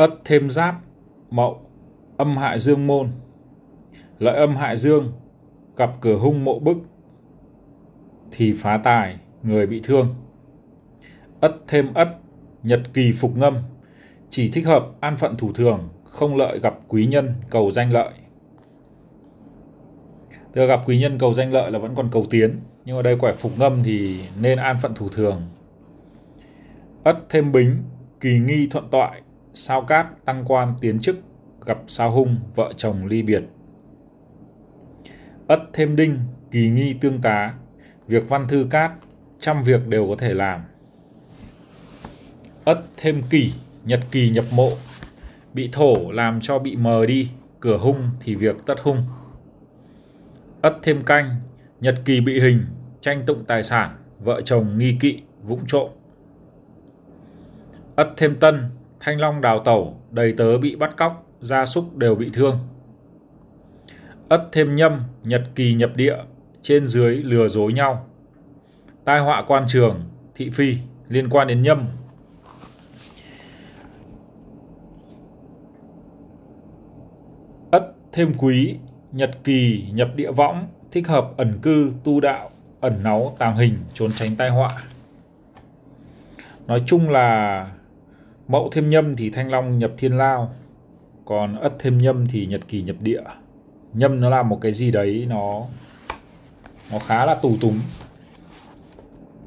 ất thêm giáp, mậu, âm hại dương môn. Lợi âm hại dương, gặp cửa hung mộ bức, thì phá tài, người bị thương. Ất thêm ất, nhật kỳ phục ngâm. Chỉ thích hợp an phận thủ thường, không lợi gặp quý nhân cầu danh lợi. Tức gặp quý nhân cầu danh lợi là vẫn còn cầu tiến, nhưng ở đây quẻ phục ngâm thì nên an phận thủ thường. Ất thêm bính, kỳ nghi thuận toại sao cát, tăng quan tiến chức gặp sao hung, vợ chồng ly biệt. Ất thêm đinh, kỳ nghi tương tá. Việc văn thư cát, trăm việc đều có thể làm. Ất thêm kỷ, nhật kỳ nhập mộ. Bị thổ làm cho bị mờ đi, cửa hung thì việc tất hung. Ất thêm canh, nhật kỳ bị hình, tranh tụng tài sản, vợ chồng nghi kỵ, vũng trộm. Ất thêm tân thanh long đào tẩu, đầy tớ bị bắt cóc, gia súc đều bị thương. Ất thêm nhâm, nhật kỳ nhập địa, trên dưới lừa dối nhau. Tai họa quan trường, thị phi, liên quan đến nhâm. Ất thêm quý, nhật kỳ nhập địa võng, thích hợp ẩn cư, tu đạo, ẩn náu, tàng hình, trốn tránh tai họa. Nói chung là mậu thêm nhâm thì thanh long nhập thiên lao, còn ất thêm nhâm thì nhật kỳ nhập địa. Nhâm nó là một cái gì đấy nó nó khá là tù túng.